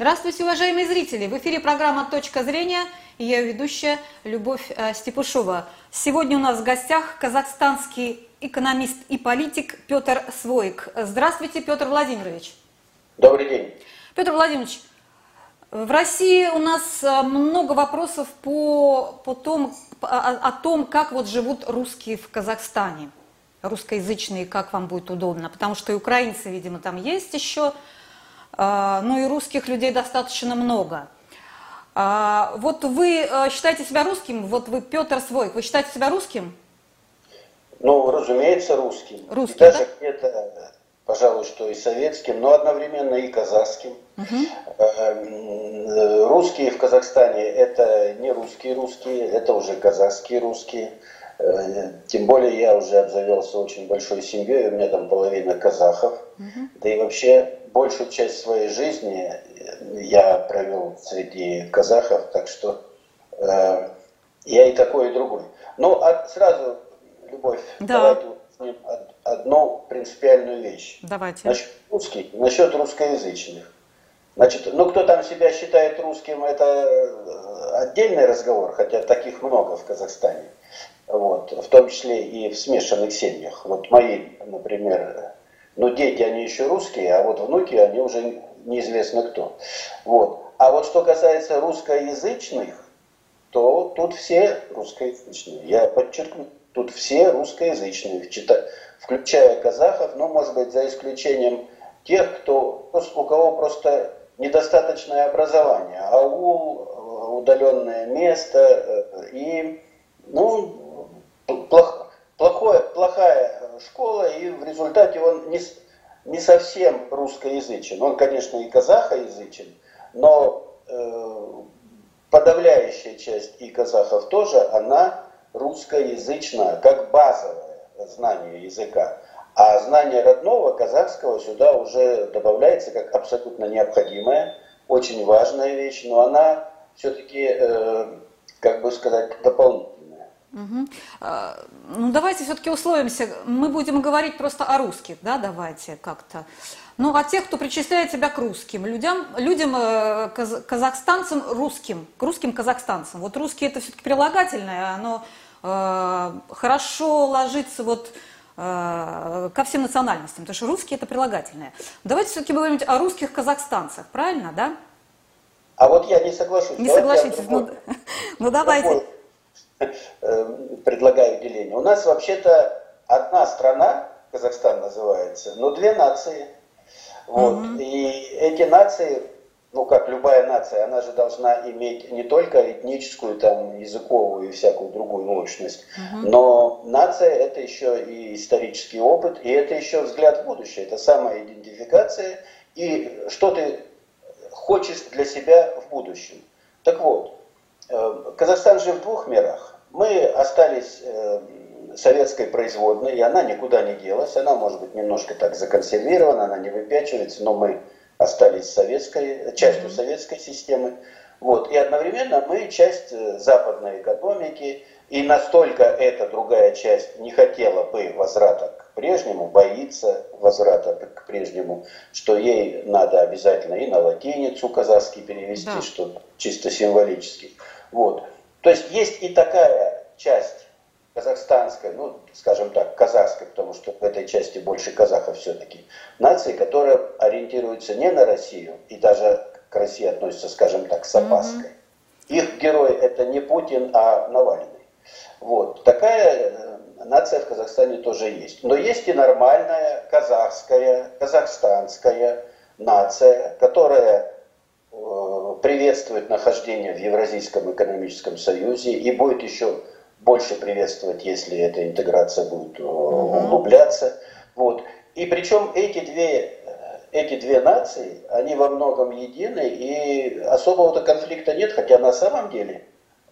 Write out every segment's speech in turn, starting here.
Здравствуйте, уважаемые зрители! В эфире программа «Точка зрения» и я ведущая Любовь э, Степушова. Сегодня у нас в гостях казахстанский экономист и политик Петр Своик. Здравствуйте, Петр Владимирович. Добрый день. Петр Владимирович, в России у нас э, много вопросов по, по том, о, о том, как вот живут русские в Казахстане, русскоязычные, как вам будет удобно, потому что и украинцы, видимо, там есть еще, а, ну и русских людей достаточно много. А, вот вы э, считаете себя русским, вот вы Петр Свой, вы считаете себя русским? Ну, разумеется, русским. Русским, и даже да? где-то, пожалуй, что и советским, но одновременно и казахским. Угу. Русские в Казахстане это не русские русские, это уже казахские русские. Э, тем более я уже обзавелся очень большой семьей, у меня там половина казахов. Угу. Да и вообще большую часть своей жизни я провел среди казахов, так что э, я и такой, и другой. Ну, а сразу, Любовь, да. давай одну принципиальную вещь. Давайте. Насчет русских, насчет русскоязычных. Значит, ну кто там себя считает русским, это э, отдельный разговор, хотя таких много в Казахстане. Вот, в том числе и в смешанных семьях. Вот мои, например, но дети, они еще русские, а вот внуки, они уже неизвестно кто. Вот. А вот что касается русскоязычных, то тут все русскоязычные. Я подчеркну, тут все русскоязычные, включая казахов, но, может быть, за исключением тех, кто, у кого просто недостаточное образование, аул, удаленное место э, и, ну, плох, плохое, плохая школа, и в результате он не, не совсем русскоязычен. Он, конечно, и казахоязычен, но э, подавляющая часть и казахов тоже, она русскоязычная, как базовое знание языка. А знание родного казахского сюда уже добавляется как абсолютно необходимая, очень важная вещь, но она все-таки, э, как бы сказать, дополнительная. Угу. Ну, давайте все-таки условимся. Мы будем говорить просто о русских, да, давайте как-то. Ну, а тех, кто причисляет себя к русским, людям, людям э, казахстанцам русским, к русским казахстанцам. Вот русские это все-таки прилагательное, оно э, хорошо ложится вот ко всем национальностям, потому что русские это прилагательное. Давайте все-таки говорим о русских казахстанцах, правильно, да? А вот я не соглашусь. Не согласитесь, ну, ну давайте. Э, предлагаю деление. У нас вообще-то одна страна, Казахстан называется, но две нации. Вот. Угу. И эти нации, ну как любая нация, она же должна иметь не только этническую, там, языковую и всякую другую общность, угу. но нация это еще и исторический опыт, и это еще взгляд в будущее, это самая идентификация и что ты хочешь для себя в будущем. Так вот, Э, Казахстан же в двух мирах. Мы остались э, советской производной, и она никуда не делась. Она может быть немножко так законсервирована, она не выпячивается, но мы остались советской, частью советской системы. Вот. И одновременно мы часть э, западной экономики, и настолько эта другая часть не хотела бы возврата к прежнему, боится возврата к прежнему, что ей надо обязательно и на латиницу казахский перевести, да. что чисто символически. Вот. То есть есть и такая часть казахстанской, ну, скажем так, казахской, потому что в этой части больше казахов все-таки, нации, которая ориентируется не на Россию, и даже к России относится, скажем так, с опаской. Mm-hmm. Их герой это не Путин, а Навальный. Вот. Такая э, нация в Казахстане тоже есть. Но есть и нормальная казахская, казахстанская нация, которая Э, приветствует нахождение в Евразийском экономическом союзе и будет еще больше приветствовать, если эта интеграция будет угу. углубляться. Вот. И причем эти две, эти две нации, они во многом едины, и особого-то конфликта нет, хотя на самом деле,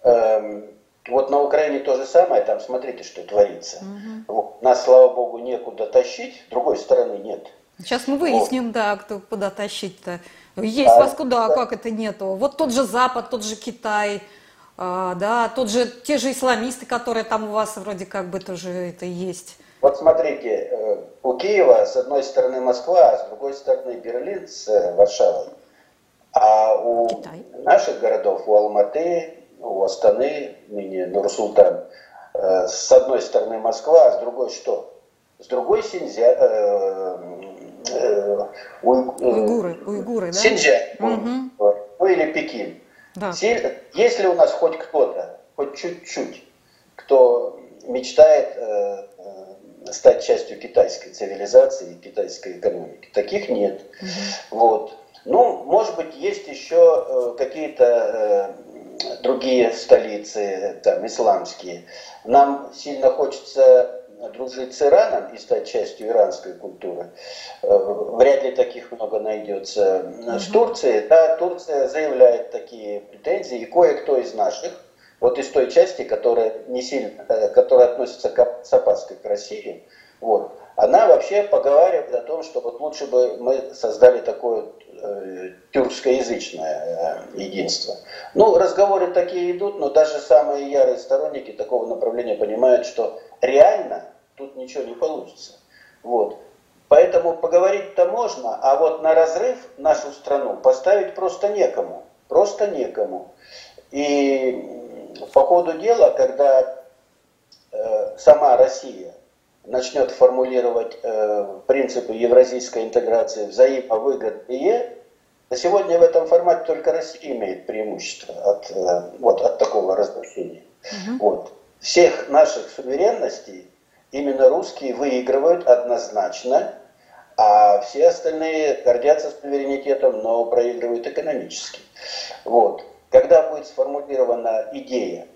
эм, вот на Украине то же самое, там смотрите, что творится. Угу. Вот. Нас, слава богу, некуда тащить, другой стороны нет. Сейчас мы выясним, вот. да, кто куда тащить-то. Есть а, вас куда, да. как это нету? Вот тот же Запад, тот же Китай, а, да, тот же, те же исламисты, которые там у вас вроде как бы тоже это есть. Вот смотрите, э, у Киева с одной стороны Москва, а с другой стороны Берлин с э, Варшавой. А у Китай. наших городов, у Алматы, у Астаны, ныне Нур-Султан, э, с одной стороны Москва, а с другой что? С другой Синьцзя, э, э, уй, э, уйгуры, уйгуры, да? Синьцзянь, угу. ну или Пекин. Да. Если у нас хоть кто-то, хоть чуть-чуть, кто мечтает э, э, стать частью китайской цивилизации и китайской экономики, таких нет. Угу. Вот. Ну, может быть, есть еще э, какие-то э, другие столицы, там, исламские. Нам сильно хочется дружить с Ираном и стать частью иранской культуры, э, вряд ли таких много найдется. С Турцией, да, Турция заявляет такие претензии, и кое-кто из наших, вот из той части, которая не сильно, э, которая относится к, с опаской к России, вот, она вообще поговаривает о том, что вот лучше бы мы создали такое э, тюркскоязычное э, единство. Ну, разговоры такие идут, но даже самые ярые сторонники такого направления понимают, что реально тут ничего не получится. Вот. Поэтому поговорить-то можно, а вот на разрыв нашу страну поставить просто некому. Просто некому. И по ходу дела, когда э, сама Россия начнет формулировать э, принципы евразийской интеграции взаимовыгодные, на сегодня в этом формате только Россия имеет преимущество от, э, вот, от такого разрушения. Угу. Вот. Всех наших суверенностей именно русские выигрывают однозначно, а все остальные гордятся суверенитетом, но проигрывают экономически. Вот. Когда будет сформулирована идея,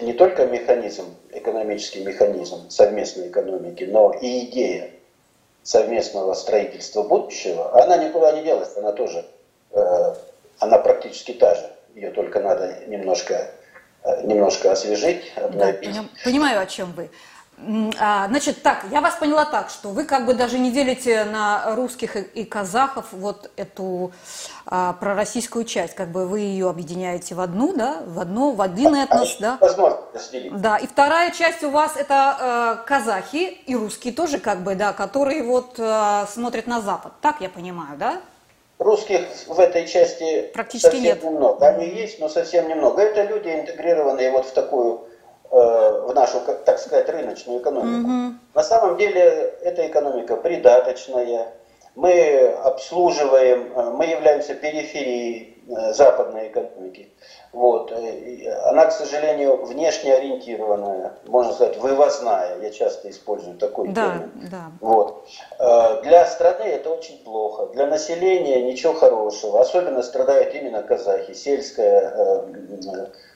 не только механизм, экономический механизм совместной экономики, но и идея совместного строительства будущего, она никуда не делась, она тоже, э, она практически та же. Ее только надо немножко, немножко освежить, обновить. Да, понимаю, о чем вы. А, значит, так, я вас поняла так, что вы как бы даже не делите на русских и казахов вот эту а, пророссийскую часть, как бы вы ее объединяете в одну, да, в одну, в один этнос, да? Возможно. Да, и вторая часть у вас это э, казахи и русские тоже, как бы, да, которые вот э, смотрят на Запад, так я понимаю, да? Русских в этой части Практически совсем нет. немного. Они есть, но совсем немного. Это люди, интегрированные вот в такую Э, в нашу, так сказать, рыночную экономику. Угу. На самом деле эта экономика придаточная. Мы обслуживаем, э, мы являемся периферией западной экономики. Вот. Она, к сожалению, внешне ориентированная, можно сказать, вывозная. Я часто использую такой да, термин. Да. Вот. Для страны это очень плохо. Для населения ничего хорошего. Особенно страдают именно казахи. Сельская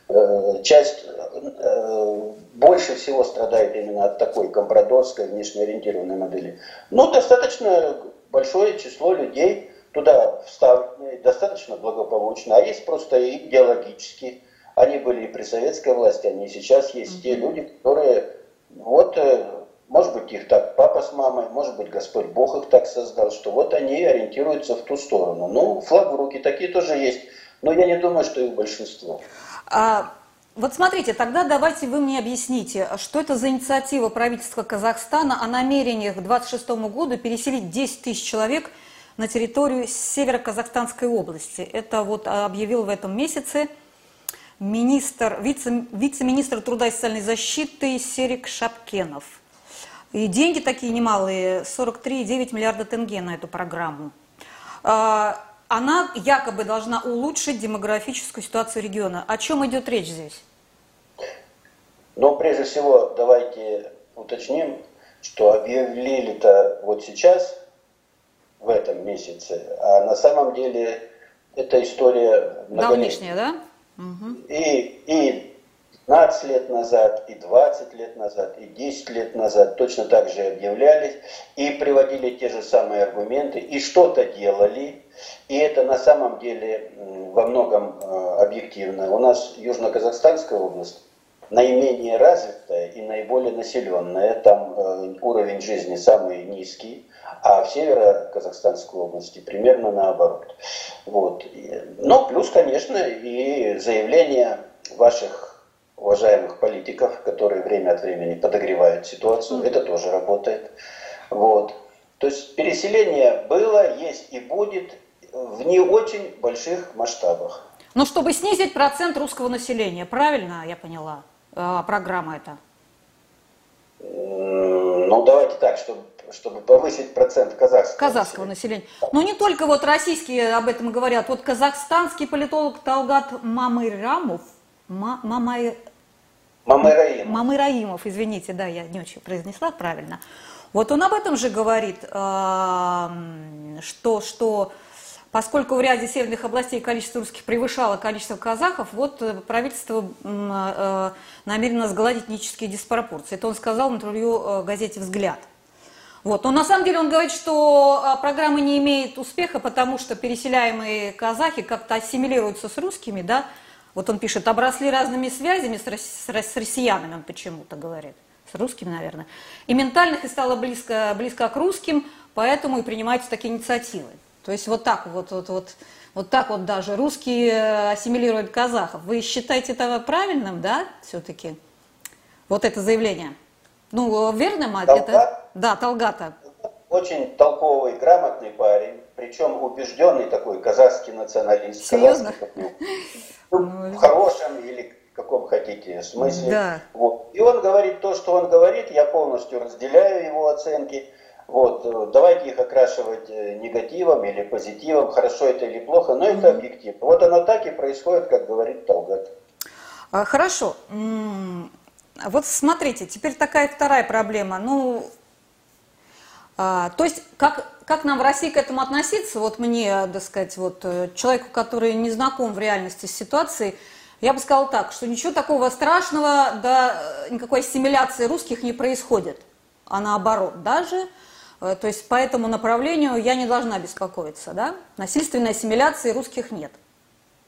Э, часть э, больше всего страдает именно от такой компрадорской внешнеориентированной модели. Но достаточно большое число людей туда вставлены, достаточно благополучно, а есть просто идеологически. Они были и при советской власти, они и сейчас есть те люди, которые вот э, может быть, их так папа с мамой, может быть, Господь Бог их так создал, что вот они ориентируются в ту сторону. Ну, флаг в руки такие тоже есть, но я не думаю, что их большинство. А, вот смотрите, тогда давайте вы мне объясните, что это за инициатива правительства Казахстана о намерениях к 2026 году переселить 10 тысяч человек на территорию Северо-Казахстанской области. Это вот объявил в этом месяце министр, вице, вице-министр труда и социальной защиты Серик Шапкенов. И деньги такие немалые, 43,9 миллиарда тенге на эту программу. А, она якобы должна улучшить демографическую ситуацию региона. О чем идет речь здесь? Ну, прежде всего, давайте уточним, что объявили-то вот сейчас, в этом месяце, а на самом деле эта история многолетняя. да? Угу. И, и 15 лет назад, и 20 лет назад, и 10 лет назад точно так же объявлялись и приводили те же самые аргументы, и что-то делали, и это на самом деле во многом э, объективно. У нас Южно-Казахстанская область наименее развитая и наиболее населенная, там э, уровень жизни самый низкий, а в северо-казахстанской области примерно наоборот. Вот. Но плюс, конечно, и заявления ваших уважаемых политиков, которые время от времени подогревают ситуацию. Это тоже работает. Вот. То есть переселение было, есть и будет. в не очень больших масштабах. Но чтобы снизить процент русского населения, правильно я поняла, программа эта? Ну, давайте так, чтобы, чтобы повысить процент казахского, казахского населения. населения. Но не только вот российские об этом говорят. Вот казахстанский политолог Талгат Мамырамов, Мамай... Мамыраимов. Мамыраимов, извините, да, я не очень произнесла правильно. Вот он об этом же говорит, что, что Поскольку в ряде северных областей количество русских превышало количество казахов, вот э, правительство э, намерено сгладить этнические диспропорции. Это он сказал на интервью э, газете «Взгляд». Вот. Но на самом деле он говорит, что программа не имеет успеха, потому что переселяемые казахи как-то ассимилируются с русскими, да, вот он пишет, обросли разными связями с россиянами, он почему-то говорит, с русскими, наверное, и ментальных и стало близко, близко к русским, поэтому и принимаются такие инициативы. То есть вот так вот, вот, вот, вот так вот даже русские э, ассимилируют казахов. Вы считаете это правильным, да, все-таки? Вот это заявление. Ну, верно, мать? Талгат? Это... Да, Талгата. Очень толковый, грамотный парень, причем убежденный такой казахский националист. Серьезно? Казахский, ну, ну, в хорошем или каком хотите смысле. Да. Вот. И он говорит то, что он говорит, я полностью разделяю его оценки. Вот, э, давайте их окрашивать э, негативом или позитивом, хорошо это или плохо, но это объектив. Вот оно так и происходит, как говорит Талгат. А, хорошо. Вот смотрите, теперь такая вторая проблема. Ну, а, то есть, как, как нам в России к этому относиться? Вот мне, так сказать, вот э, человеку, который не знаком в реальности с ситуацией, я бы сказала так, что ничего такого страшного, да, никакой ассимиляции русских не происходит. А наоборот, даже то есть по этому направлению я не должна беспокоиться, да? Насильственной ассимиляции русских нет.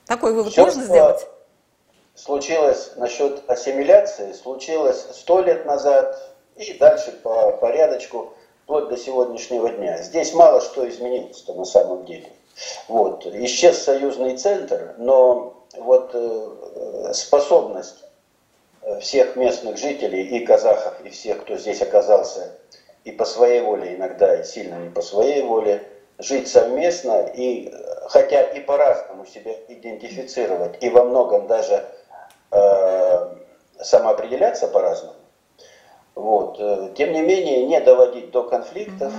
Такой вывод Все, можно сделать? Случилось насчет ассимиляции, случилось сто лет назад и дальше по порядочку, вплоть до сегодняшнего дня. Здесь мало что изменилось-то на самом деле. Вот. Исчез союзный центр, но вот э, способность э, всех местных жителей и казахов, и всех, кто здесь оказался и по своей воле иногда, и сильно не по своей воле, жить совместно, и хотя и по-разному себя идентифицировать, и во многом даже э, самоопределяться по-разному, вот, э, тем не менее не доводить до конфликтов.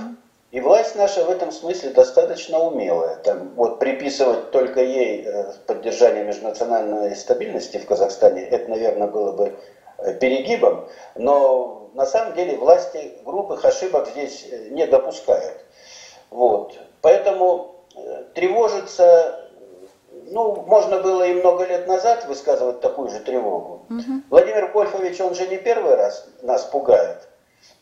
И власть наша в этом смысле достаточно умелая. Там, вот, приписывать только ей э, поддержание межнациональной стабильности в Казахстане, это, наверное, было бы э, перегибом, но на самом деле власти грубых ошибок здесь э, не допускают. Вот. Поэтому э, тревожиться, ну, можно было и много лет назад высказывать такую же тревогу. Угу. Владимир Вольфович, он же не первый раз нас пугает.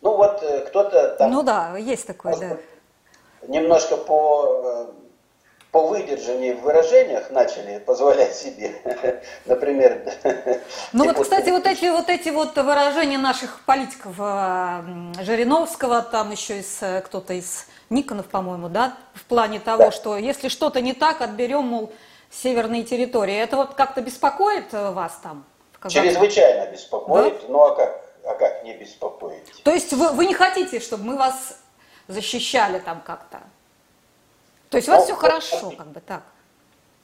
Ну вот э, кто-то там... Ну да, есть такое, да. Немножко по по выдержанию в выражениях начали позволять себе, например. Ну вот, кстати, вот эти вот эти вот выражения наших политиков э, Жириновского, там еще из э, кто-то из Никонов, по-моему, да, в плане того, да. что если что-то не так, отберем, мол, северные территории. Это вот как-то беспокоит э, вас там? Чрезвычайно беспокоит, да? ну а как, а как не беспокоить? То есть вы, вы не хотите, чтобы мы вас защищали там как-то? То есть у вас Но, все хорошо, как бы так?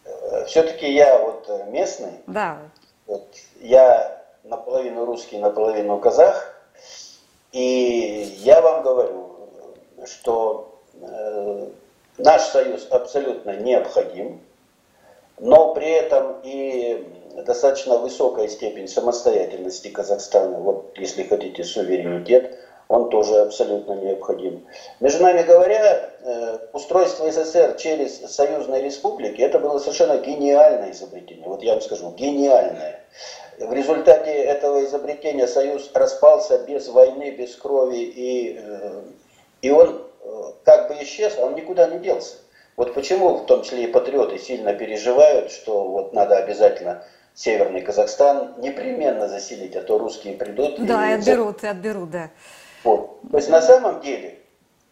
Э, Все-таки я вот э, местный. Да. Вот я наполовину русский, наполовину казах. И я вам говорю, что э, наш союз абсолютно необходим, но при этом и достаточно высокая степень самостоятельности Казахстана, вот если хотите суверенитет, он тоже абсолютно необходим. Между нами говоря, э, устройство СССР через союзные республики, это было совершенно гениальное изобретение. Вот я вам скажу, гениальное. В результате этого изобретения Союз распался без войны, без крови, и, э, и он э, как бы исчез, а он никуда не делся. Вот почему в том числе и патриоты сильно переживают, что вот надо обязательно Северный Казахстан непременно заселить, а то русские придут. Да, и, и отберут, и отберут, да. Вот. То есть на самом деле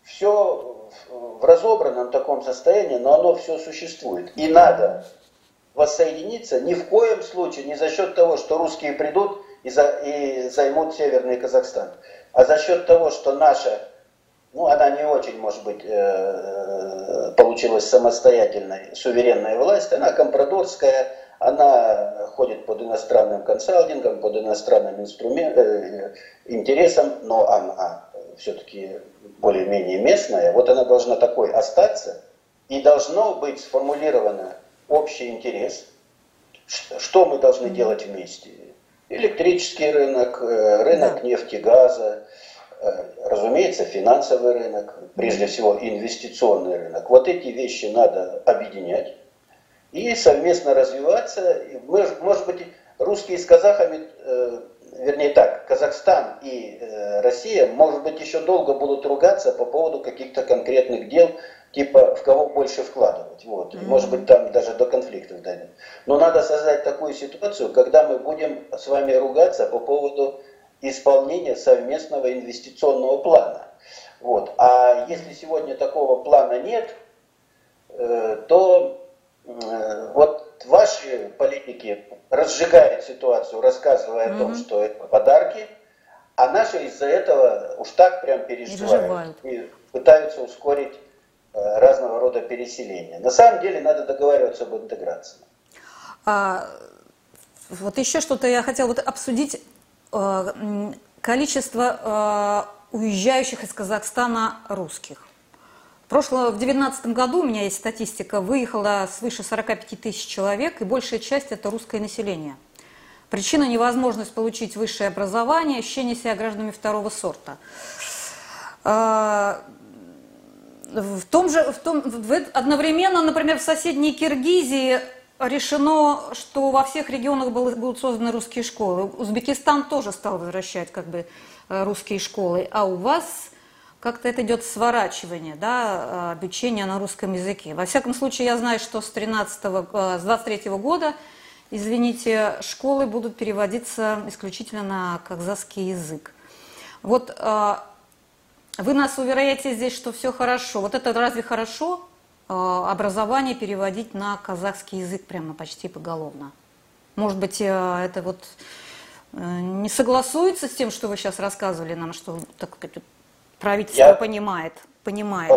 все в разобранном таком состоянии, но оно все существует. И надо воссоединиться ни в коем случае не за счет того, что русские придут и, за, и займут Северный Казахстан, а за счет того, что наша ну, она не очень, может быть, э, получилась самостоятельной, суверенная власть, она компрадорская, она ходит под иностранным консалтингом, под иностранным инструмент, э, интересом, но она все-таки более-менее местная, вот она должна такой остаться, и должно быть сформулировано общий интерес, что мы должны делать вместе. Электрический рынок, э, рынок нефти, газа, э, разумеется, финансовый рынок, прежде всего инвестиционный рынок. Вот эти вещи надо объединять и совместно развиваться. Может быть, русские с казахами, э, вернее так, Казахстан и Россия, может быть, еще долго будут ругаться по поводу каких-то конкретных дел, типа в кого больше вкладывать. Вот. Mm-hmm. Может быть, там даже до конфликтов дойдет. Но надо создать такую ситуацию, когда мы будем с вами ругаться по поводу исполнения совместного инвестиционного плана. Вот. А если сегодня такого плана нет, э, то э, вот ваши политики разжигают ситуацию, рассказывая mm-hmm. о том, что это подарки, а наши из-за этого уж так прям переживают и пытаются ускорить Э, разного рода переселения. На самом деле надо договариваться об интеграции. А, вот еще что-то я хотела вот обсудить. Э, количество э, уезжающих из Казахстана русских. Прошлом, в 2019 году, у меня есть статистика, выехало свыше 45 тысяч человек, и большая часть это русское население. Причина – невозможность получить высшее образование, ощущение себя гражданами второго сорта в том же, в том, в, одновременно, например, в соседней Киргизии решено, что во всех регионах будут созданы русские школы. Узбекистан тоже стал возвращать как бы э, русские школы, а у вас как-то это идет сворачивание, да, э, обучение на русском языке. Во всяком случае, я знаю, что с 13 э, с 23 года, извините, школы будут переводиться исключительно на казахский язык. Вот вы нас уверяете здесь, что все хорошо. Вот это разве хорошо? Образование переводить на казахский язык прямо почти поголовно. Может быть, э, это вот э, не согласуется с тем, что вы сейчас рассказывали нам, что так правительство Я... понимает, понимает.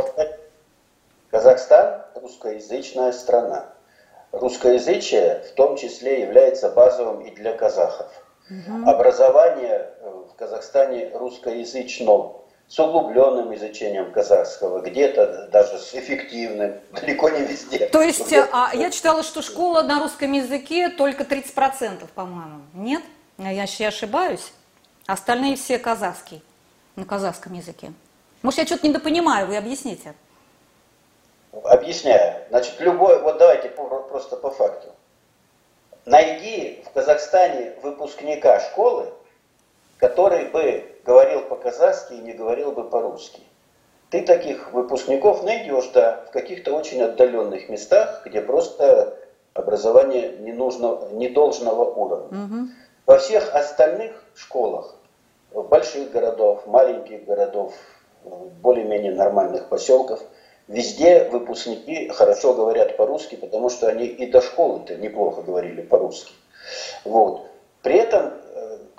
Казахстан – русскоязычная страна. Русскоязычие в том числе является базовым и для казахов. Угу. Образование в Казахстане русскоязычном с углубленным изучением казахского, где-то даже с эффективным, далеко не везде. То есть, а, я читала, что школа на русском языке только 30%, по-моему. Нет? Я, я ошибаюсь? Остальные все казахские, на казахском языке. Может, я что-то недопонимаю, вы объясните. Объясняю. Значит, любой, вот давайте просто по факту. Найди в Казахстане выпускника школы, который бы говорил по-казахски и не говорил бы по-русски. Ты таких выпускников найдешь, да, в каких-то очень отдаленных местах, где просто образование не, нужно, не должного уровня. Угу. Во всех остальных школах, больших городов, маленьких городов, более-менее нормальных поселков, везде выпускники хорошо говорят по-русски, потому что они и до школы-то неплохо говорили по-русски. Вот. При этом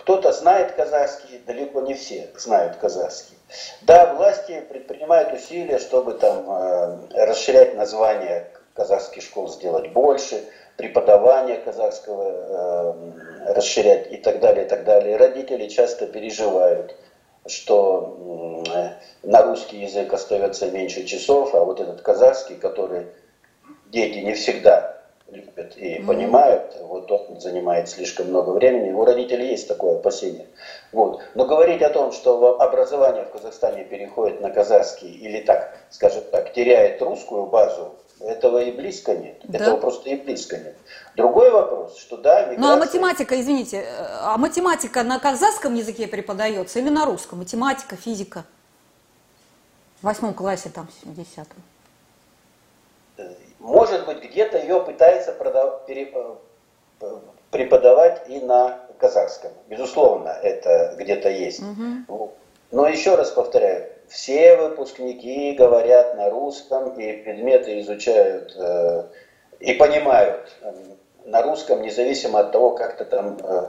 кто-то знает казахский, далеко не все знают казахский. Да, власти предпринимают усилия, чтобы там э, расширять название казахских школ, сделать больше, преподавание казахского э, расширять и так далее, и так далее. родители часто переживают, что э, на русский язык остается меньше часов, а вот этот казахский, который дети не всегда любят и mm-hmm. понимают, вот он занимает слишком много времени. У родителей есть такое опасение. Вот. Но говорить о том, что образование в Казахстане переходит на казахский или так, скажем так, теряет русскую базу, этого и близко нет. Да? Этого просто и близко нет. Другой вопрос, что да, миграция... Ну а математика, извините, а математика на казахском языке преподается или на русском? Математика, физика? В восьмом классе, там, в десятом. Может быть, где-то ее пытается продав... пере... Э, преподавать и на казахском. Безусловно, это где-то есть. Угу. Но еще раз повторяю, все выпускники говорят на русском и предметы изучают э, и понимают э, на русском, независимо от того, как-то там э,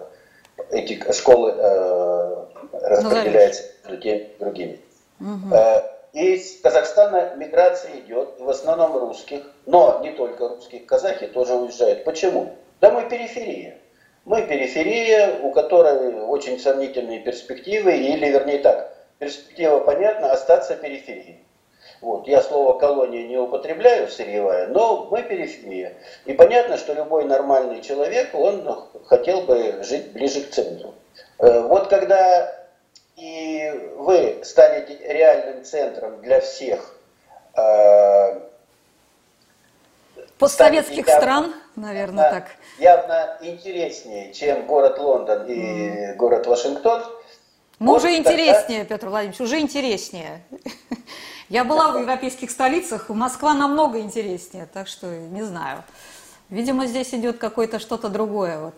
эти школы э, распределяются другими. Угу. Э, из Казахстана миграция идет, в основном русских, но не только русских, казахи тоже уезжают. Почему? Да мы периферия. Мы периферия, у которой очень сомнительные перспективы, или вернее так, перспектива понятна, остаться периферией. Вот. Я слово колония не употребляю сырьевая, но мы периферия. И понятно, что любой нормальный человек, он хотел бы жить ближе к центру. Э, вот когда и вы станете реальным центром для всех э, постсоветских явно, стран, наверное, явно, так. Явно интереснее, чем город Лондон и mm. город Вашингтон. Вот уже интереснее, Петр Владимирович, уже интереснее. Я была в европейских столицах, Москва намного интереснее, так что не знаю. Видимо, здесь идет какое-то что-то другое. Вот.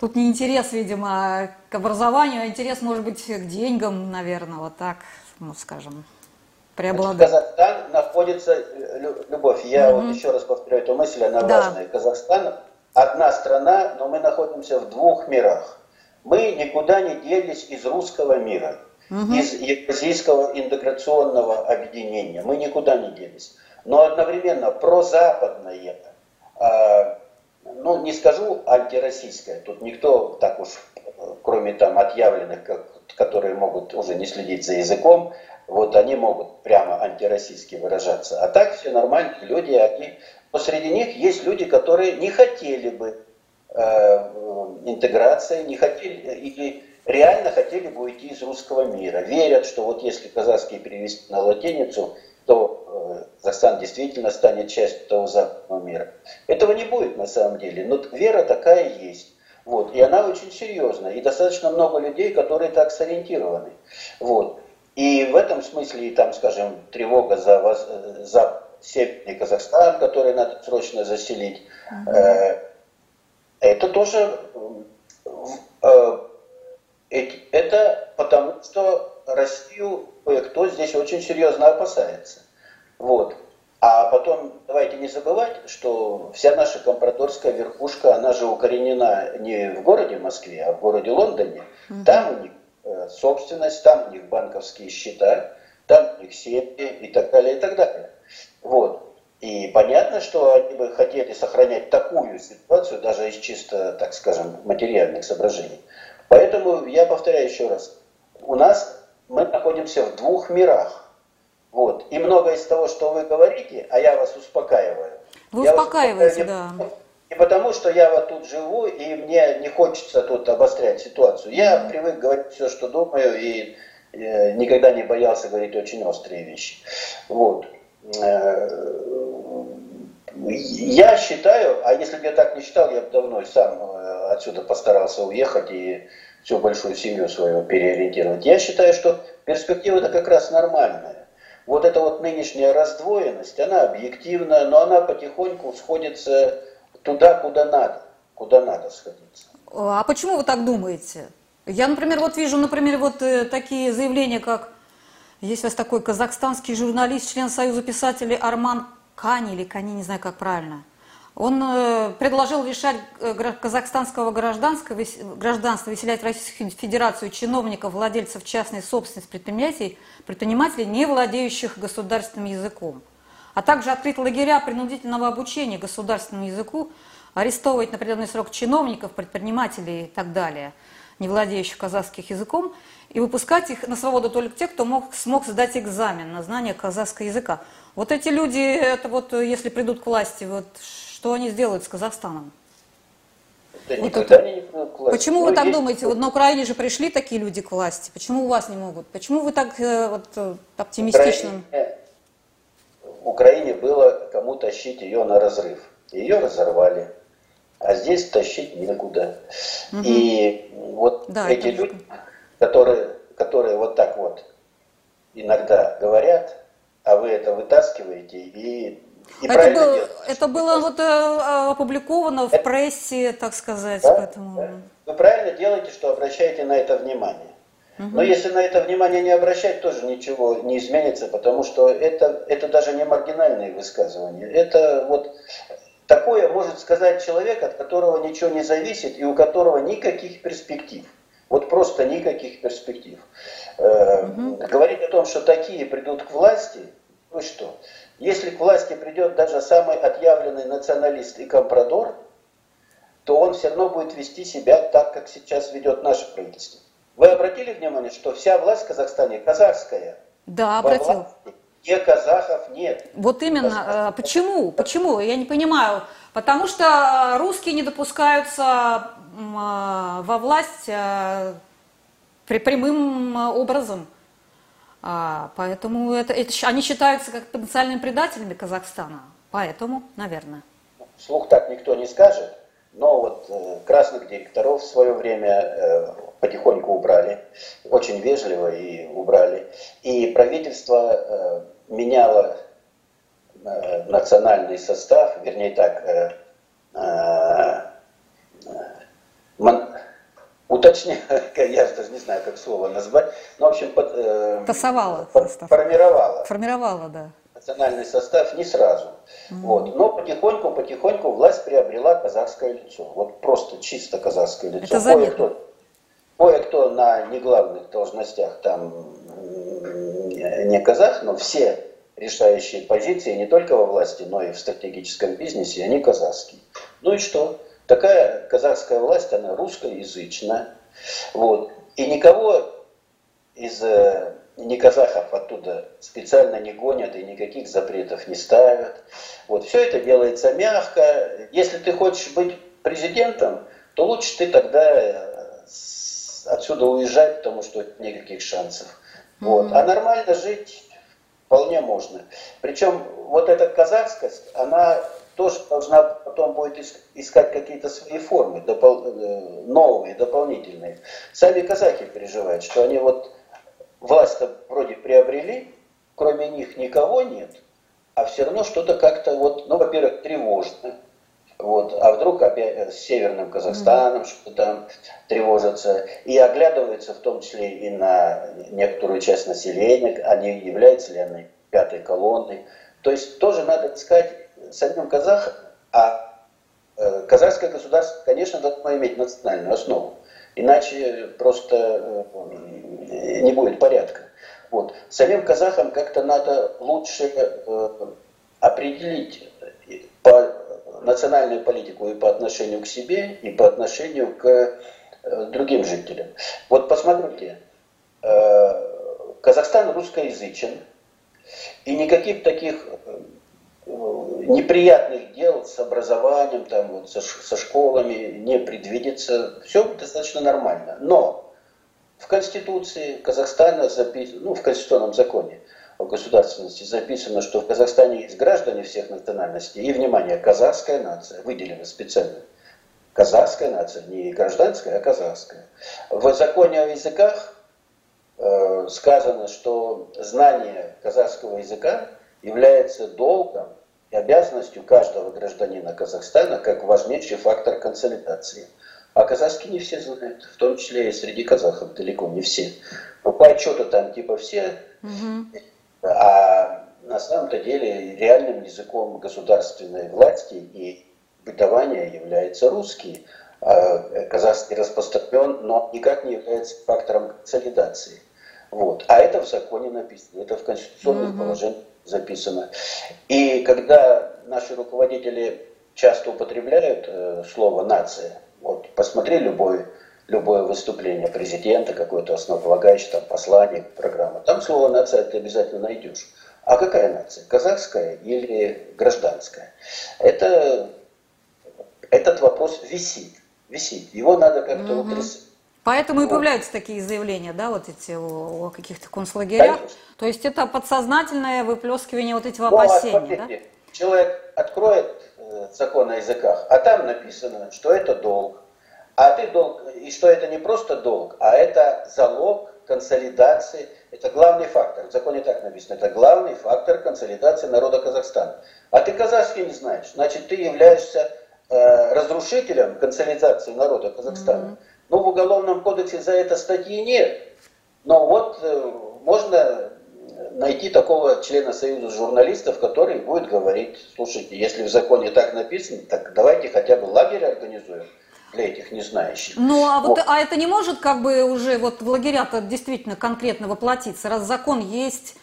Тут не интерес, видимо, к образованию, а интерес, может быть, к деньгам, наверное, вот так, ну, скажем, преобладает. Казахстан находится, Любовь, я mm-hmm. вот еще раз повторю эту мысль, она да. важная. Казахстан одна страна, но мы находимся в двух мирах. Мы никуда не делись из русского мира, mm-hmm. из евразийского интеграционного объединения. Мы никуда не делись. Но одновременно прозападное, а, ну, не скажу антироссийская, тут никто так уж, кроме там отъявленных, как, которые могут уже не следить за языком, вот они могут прямо антироссийски выражаться. А так все нормально, люди, они... Но среди них есть люди, которые не хотели бы э, интеграции, не хотели, или реально хотели бы уйти из русского мира. Верят, что вот если казахский перевести на латиницу, то э, Казахстан действительно станет частью того западного мира. Этого не будет на самом деле, но вера такая есть. Вот, и она очень серьезная, и достаточно много людей, которые так сориентированы. Вот. И в этом смысле, там, скажем, тревога за, за Северный Казахстан, который надо срочно заселить, э, это тоже э, это потому, что Россию кое-кто здесь очень серьезно опасается. Вот. А потом давайте не забывать, что вся наша компрадорская верхушка, она же укоренена не в городе Москве, а в городе Лондоне. Угу. Там у них э, собственность, там у них банковские счета, там у них семьи и так далее, и так далее. Вот. И понятно, что они бы хотели сохранять такую ситуацию, даже из чисто, так скажем, материальных соображений. Поэтому я повторяю еще раз, у нас мы находимся в двух мирах. Вот. И многое из того, что вы говорите, а я вас успокаиваю. Вы успокаиваете, да. Не потому, что я вот тут живу, и мне не хочется тут обострять ситуацию. Я mm-hmm. привык говорить все, что думаю, и э, никогда не боялся говорить очень острые вещи. Вот. Я считаю, а если бы я так не считал, я бы давно сам э, отсюда постарался уехать и всю большую семью свою переориентировать. Я считаю, что перспектива это как раз нормальная. Вот эта вот нынешняя раздвоенность, она объективна, но она потихоньку сходится туда, куда надо, куда надо сходиться. А почему вы так думаете? Я, например, вот вижу, например, вот э, такие заявления, как есть у вас такой казахстанский журналист, член Союза писателей Арман Кани или Кани, не знаю, как правильно. Он э, предложил лишать э, казахстанского гражданства, гражданства, выселять Российскую Федерацию чиновников, владельцев частной собственности предприятий, предпринимателей, не владеющих государственным языком. А также открыть лагеря принудительного обучения государственному языку, арестовывать на определенный срок чиновников, предпринимателей и так далее, не владеющих казахским языком, и выпускать их на свободу только тех, кто мог, смог сдать экзамен на знание казахского языка. Вот эти люди, это вот, если придут к власти, вот что они сделают с Казахстаном? Да вот это... не придут к власти. Почему Но вы так есть... думаете? Вот на Украине же пришли такие люди к власти. Почему у вас не могут? Почему вы так э, вот, э, оптимистично? Украине, Украине было кому тащить ее на разрыв. Ее разорвали. А здесь тащить некуда. Угу. И вот да, эти люди, которые, которые вот так вот иногда говорят, а вы это вытаскиваете и и это, был, это было вот э, опубликовано в это, прессе, так сказать. Да, поэтому... да. Вы правильно делаете, что обращаете на это внимание. Угу. Но если на это внимание не обращать, тоже ничего не изменится, потому что это, это даже не маргинальные высказывания. Это вот такое может сказать человек, от которого ничего не зависит и у которого никаких перспектив. Вот просто никаких перспектив. Угу. Говорить о том, что такие придут к власти, вы что? Если к власти придет даже самый отъявленный националист и компрадор, то он все равно будет вести себя так, как сейчас ведет наше правительство. Вы обратили внимание, что вся власть в Казахстане казахская? Да, обратил. Где казахов нет. Вот именно. Э, почему? Почему? Я не понимаю. Потому что русские не допускаются э, во власть при прямым образом. А, поэтому это, это, они считаются как потенциальными предателями Казахстана. Поэтому, наверное. Слух так никто не скажет. Но вот э, красных директоров в свое время э, потихоньку убрали, очень вежливо и убрали. И правительство э, меняло э, национальный состав, вернее так, э, мон, уточняя, я даже не знаю, как слово назвать, но, в общем, под, э, Тасовала под, формировала. Формировала, да национальный состав не сразу. Mm-hmm. Вот. Но потихоньку, потихоньку власть приобрела казахское лицо. Вот просто чисто казахское лицо. Это кое-кто, кое-кто на неглавных должностях там не казах, но все решающие позиции не только во власти, но и в стратегическом бизнесе, они казахские. Ну и что? Такая казахская власть, она русскоязычная. Вот. И никого из э, ни казахов оттуда специально не гонят и никаких запретов не ставят. Вот, все это делается мягко. Если ты хочешь быть президентом, то лучше ты тогда э, отсюда уезжать, потому что никаких шансов. Mm-hmm. Вот. А нормально жить вполне можно. Причем вот эта казахскость, она тоже должна потом будет искать какие-то свои формы, допол- э, новые, дополнительные. Сами казахи переживают, что они вот власть-то вроде приобрели, кроме них никого нет, а все равно что-то как-то вот, ну, во-первых, тревожно. Вот, а вдруг опять с Северным Казахстаном что-то там тревожится. И оглядывается в том числе и на некоторую часть населения, не является ли они пятой колонной. То есть тоже надо искать самим казахам, а э, казахское государство, конечно, должно иметь национальную основу. Иначе просто э, не будет порядка. Вот. Самим казахам как-то надо лучше э, определить национальную политику и по отношению к себе, и по отношению к э, другим жителям. Вот посмотрите, Казахстан русскоязычен, и никаких таких неприятных дел с образованием, там, вот, со, со школами не предвидится. Все достаточно нормально. Но в Конституции Казахстана записано, ну, в Конституционном законе государственности записано, что в Казахстане есть граждане всех национальностей. И, внимание, казахская нация, выделена специально. Казахская нация, не гражданская, а казахская. В законе о языках э, сказано, что знание казахского языка является долгом и обязанностью каждого гражданина Казахстана как важнейший фактор консолидации. А казахский не все знают, в том числе и среди казахов далеко не все. Ну, по отчету там типа все, угу. А на самом-то деле реальным языком государственной власти и бытования является русский. А казахский распространен, но никак не является фактором консолидации. Вот. А это в законе написано, это в конституционных угу. положениях записано. И когда наши руководители часто употребляют э, слово «нация», вот посмотри любой, любое выступление президента, какое-то основополагающее, там, послание, программа, там слово «нация» ты обязательно найдешь. А какая нация? Казахская или гражданская? Это, этот вопрос висит. Висит. Его надо как-то угу. утрясать. Поэтому вот. и появляются такие заявления, да, вот эти о, о каких-то концлагерях. Конечно. То есть это подсознательное выплескивание вот этих ну, а опасений, а смотрите, да? Человек откроет э, закон о языках, а там написано, что это долг. А ты долг, и что это не просто долг, а это залог консолидации, это главный фактор. В законе так написано, это главный фактор консолидации народа Казахстана. А ты казахский не знаешь, значит ты являешься э, разрушителем консолидации народа Казахстана. Mm-hmm. Ну, в Уголовном кодексе за это статьи нет. Но вот э, можно найти такого члена Союза журналистов, который будет говорить, слушайте, если в законе так написано, так давайте хотя бы лагерь организуем. Для этих незнающих. Ну, а, вот, вот. а это не может как бы уже вот в лагерях действительно конкретно воплотиться? Раз закон есть,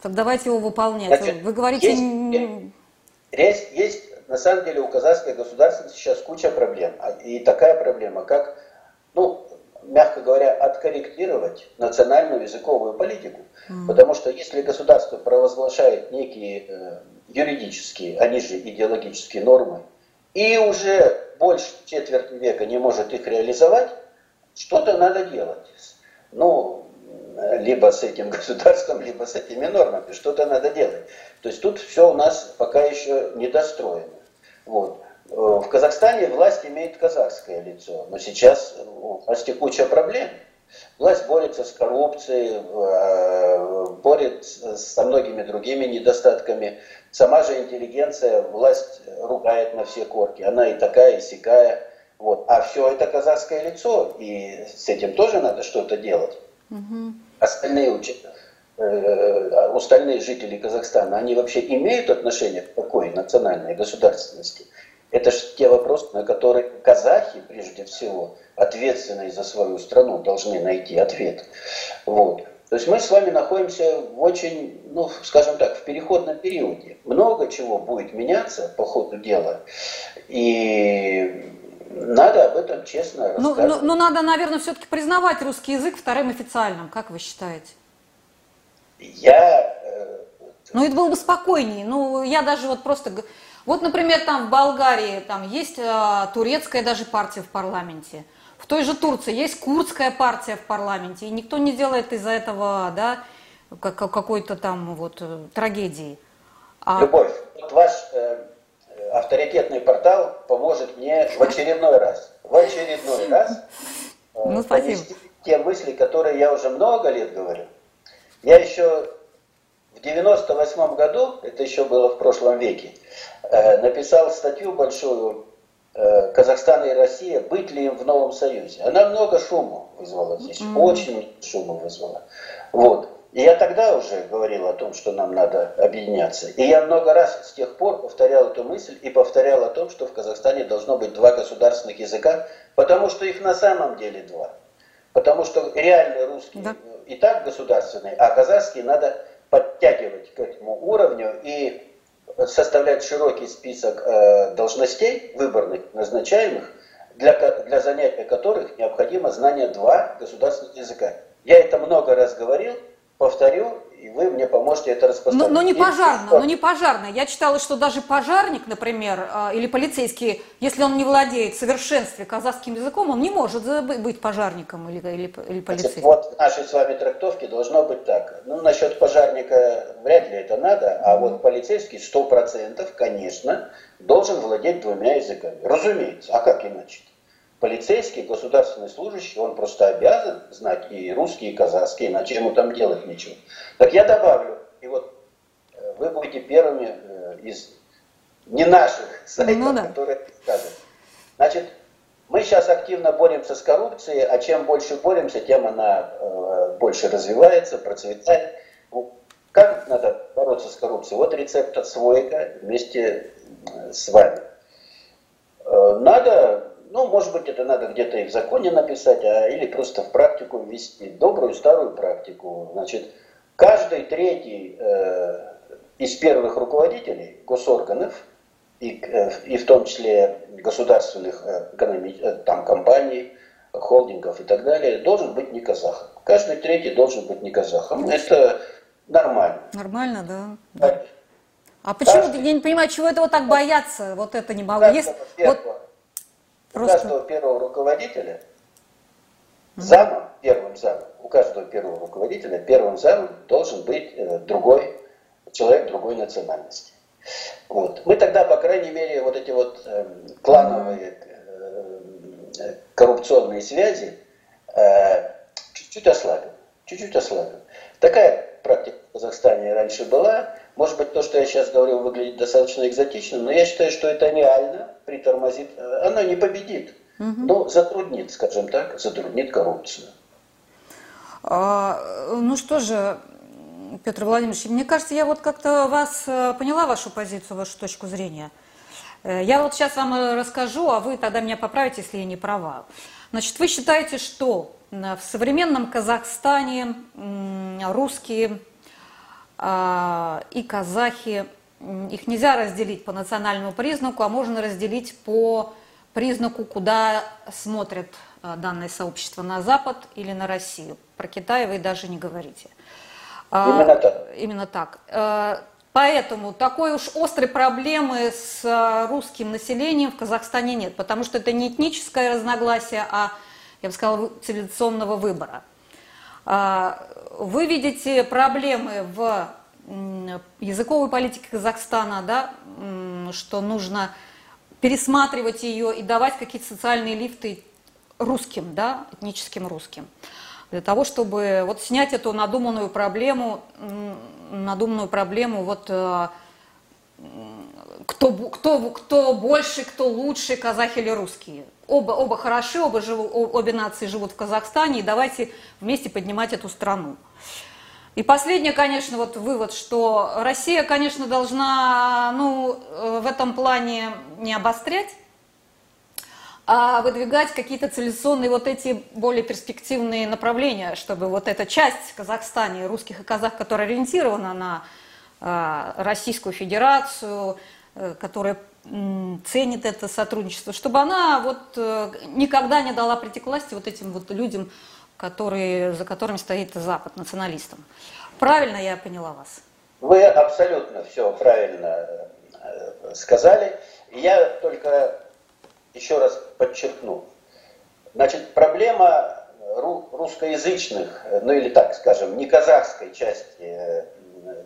так давайте его выполнять. Значит, Вы говорите... Есть, есть, есть, на самом деле, у казахской государственности сейчас куча проблем. А, и такая проблема, как, ну, мягко говоря, откорректировать национальную языковую политику. Mm. Потому что если государство провозглашает некие э, юридические, они же идеологические нормы, и уже больше четверти века не может их реализовать, что-то надо делать. Ну, либо с этим государством, либо с этими нормами, что-то надо делать. То есть тут все у нас пока еще недостроено. Вот. Э, в Казахстане власть имеет казахское лицо, но сейчас у власти куча проблем. Власть борется с коррупцией, э, борется со многими другими недостатками. Сама же интеллигенция власть ругает на все корки. Она и такая, и сякая. Вот. А все это казахское лицо, и с этим тоже надо что-то делать. Угу. Остальные учителя э, остальные жители Казахстана, они вообще имеют отношение к такой национальной государственности? Это же те вопросы, на которые казахи, прежде всего, ответственные за свою страну, должны найти ответ. Вот. То есть мы с вами находимся в очень, ну, скажем так, в переходном периоде. Много чего будет меняться по ходу дела. И надо об этом честно ну, рассказывать. Ну, ну, надо, наверное, все-таки признавать русский язык вторым официальным, как вы считаете? Я... Э, ну, это было бы спокойнее. Ну, я даже вот просто вот, например, там в Болгарии там есть э, турецкая даже партия в парламенте. В той же Турции есть курдская партия в парламенте, и никто не делает из-за этого, да, как, какой-то там вот э, трагедии. А... Любовь, вот ваш э, авторитетный портал поможет мне в очередной раз, в очередной раз э, ну, спасибо. те мысли, которые я уже много лет говорю. Я еще в 98 году, это еще было в прошлом веке, Э, написал статью большую э, «Казахстан и Россия, быть ли им в новом союзе». Она много шума вызвала здесь, mm-hmm. очень шума вызвала. Вот. И я тогда уже говорил о том, что нам надо объединяться. И я много раз с тех пор повторял эту мысль и повторял о том, что в Казахстане должно быть два государственных языка, потому что их на самом деле два. Потому что реальный русский да. и так государственный, а казахский надо подтягивать к этому уровню и составлять широкий список э, должностей выборных, назначаемых, для, для занятия которых необходимо знание два государственных языка. Я это много раз говорил, повторю, и вы мне поможете это распространить. Но, но не пожарно, но не пожарно. Я читала, что даже пожарник, например, а, или полицейский, если он не владеет в совершенстве казахским языком, он не может быть пожарником или, или, или полицейским. Вот в нашей с вами трактовке должно быть так. Ну, насчет пожарника вряд ли это надо, а вот полицейский сто процентов, конечно, должен владеть двумя языками. Разумеется, а как иначе? Полицейский, государственный служащий, он просто обязан знать и русский, и казахский, иначе ему там делать нечего. Так я добавлю, и вот э, вы будете первыми э, из не наших сайтов, ну, да. которые скажут. Значит, мы сейчас активно боремся с коррупцией, а чем больше боремся, тем она э, больше развивается, процветает. Ну, как надо бороться с коррупцией? Вот рецепт от Свойка вместе с вами. Надо ну, может быть, это надо где-то и в законе написать, а, или просто в практику ввести. Добрую старую практику. Значит, каждый третий э, из первых руководителей госорганов, и, э, и в том числе государственных э, экономи, э, там, компаний, холдингов и так далее, должен быть не казахом. Каждый третий должен быть не казахом. Это нормально. Нормально, да. да. А почему, Каждый... я не понимаю, чего этого так бояться, вот это не могу. Есть, вот, Просто... У каждого первого руководителя, замом, первым замом, у каждого первого руководителя первым замом должен быть э, другой человек другой национальности. Вот. Мы тогда, по крайней мере, вот эти вот э, клановые э, коррупционные связи чуть-чуть ослабим. Чуть-чуть ослабим. Такая практика в Казахстане раньше была. Может быть, то, что я сейчас говорю, выглядит достаточно экзотичным, но я считаю, что это реально притормозит. Она не победит, угу. но затруднит, скажем так, затруднит коррупцию. А, ну что же, Петр Владимирович, мне кажется, я вот как-то вас э, поняла, вашу позицию, вашу точку зрения. Я вот сейчас вам расскажу, а вы тогда меня поправите, если я не права. Значит, вы считаете, что в современном Казахстане русские а, и казахи, их нельзя разделить по национальному признаку, а можно разделить по признаку, куда смотрят а, данное сообщество, на Запад или на Россию. Про Китай вы даже не говорите. А, именно так. Именно так. Поэтому такой уж острой проблемы с русским населением в Казахстане нет, потому что это не этническое разногласие, а, я бы сказала, цивилизационного выбора. Вы видите проблемы в языковой политике Казахстана, да, что нужно пересматривать ее и давать какие-то социальные лифты русским, да, этническим русским, для того, чтобы вот снять эту надуманную проблему, надуманную проблему вот э, кто, кто, кто больше, кто лучше, казахи или русские. Оба, оба хороши, оба живу, обе нации живут в Казахстане, и давайте вместе поднимать эту страну. И последнее, конечно, вот вывод, что Россия, конечно, должна ну, э, в этом плане не обострять, а выдвигать какие-то цивилизационные вот эти более перспективные направления, чтобы вот эта часть в Казахстане, русских и казах, которая ориентирована на э, Российскую Федерацию, э, которая ценит это сотрудничество, чтобы она вот никогда не дала прийти к власти вот этим вот людям, которые, за которыми стоит Запад, националистам. Правильно я поняла вас? Вы абсолютно все правильно э, сказали. Я только еще раз подчеркну. Значит, проблема русскоязычных, ну или так скажем, не казахской части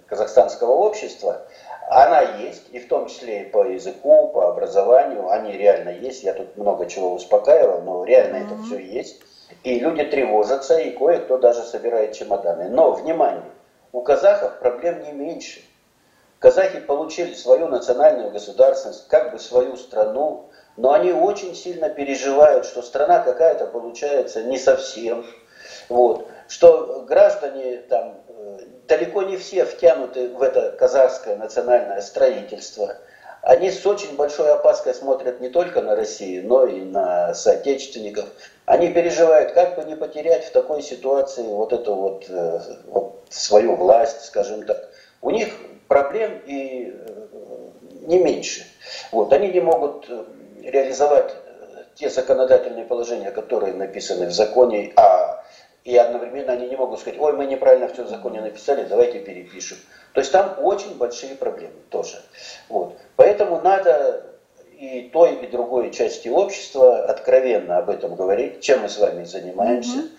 казахстанского общества – она есть, и в том числе и по языку, по образованию, они реально есть. Я тут много чего успокаивал, но реально mm-hmm. это все есть. И люди тревожатся, и кое-кто даже собирает чемоданы. Но, внимание, у казахов проблем не меньше. Казахи получили свою национальную государственность, как бы свою страну, но они очень сильно переживают, что страна какая-то получается не совсем. Вот. Что граждане там далеко не все втянуты в это казахское национальное строительство. Они с очень большой опаской смотрят не только на Россию, но и на соотечественников. Они переживают, как бы не потерять в такой ситуации вот эту вот, э, вот свою власть, скажем так. У них проблем и э, не меньше. Вот, они не могут э, реализовать те законодательные положения, которые написаны в законе, а и одновременно они не могут сказать, ой, мы неправильно все в законе написали, давайте перепишем. То есть там очень большие проблемы тоже. Вот. Поэтому надо и той, и другой части общества откровенно об этом говорить, чем мы с вами занимаемся. Mm-hmm.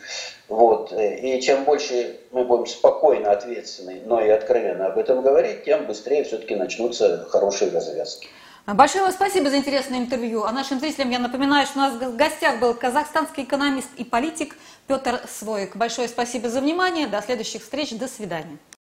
Вот. И чем больше мы будем спокойно, ответственны, но и откровенно об этом говорить, тем быстрее все-таки начнутся хорошие развязки. Большое вам спасибо за интересное интервью. А нашим зрителям я напоминаю, что у нас в гостях был казахстанский экономист и политик Петр Своик. Большое спасибо за внимание. До следующих встреч. До свидания.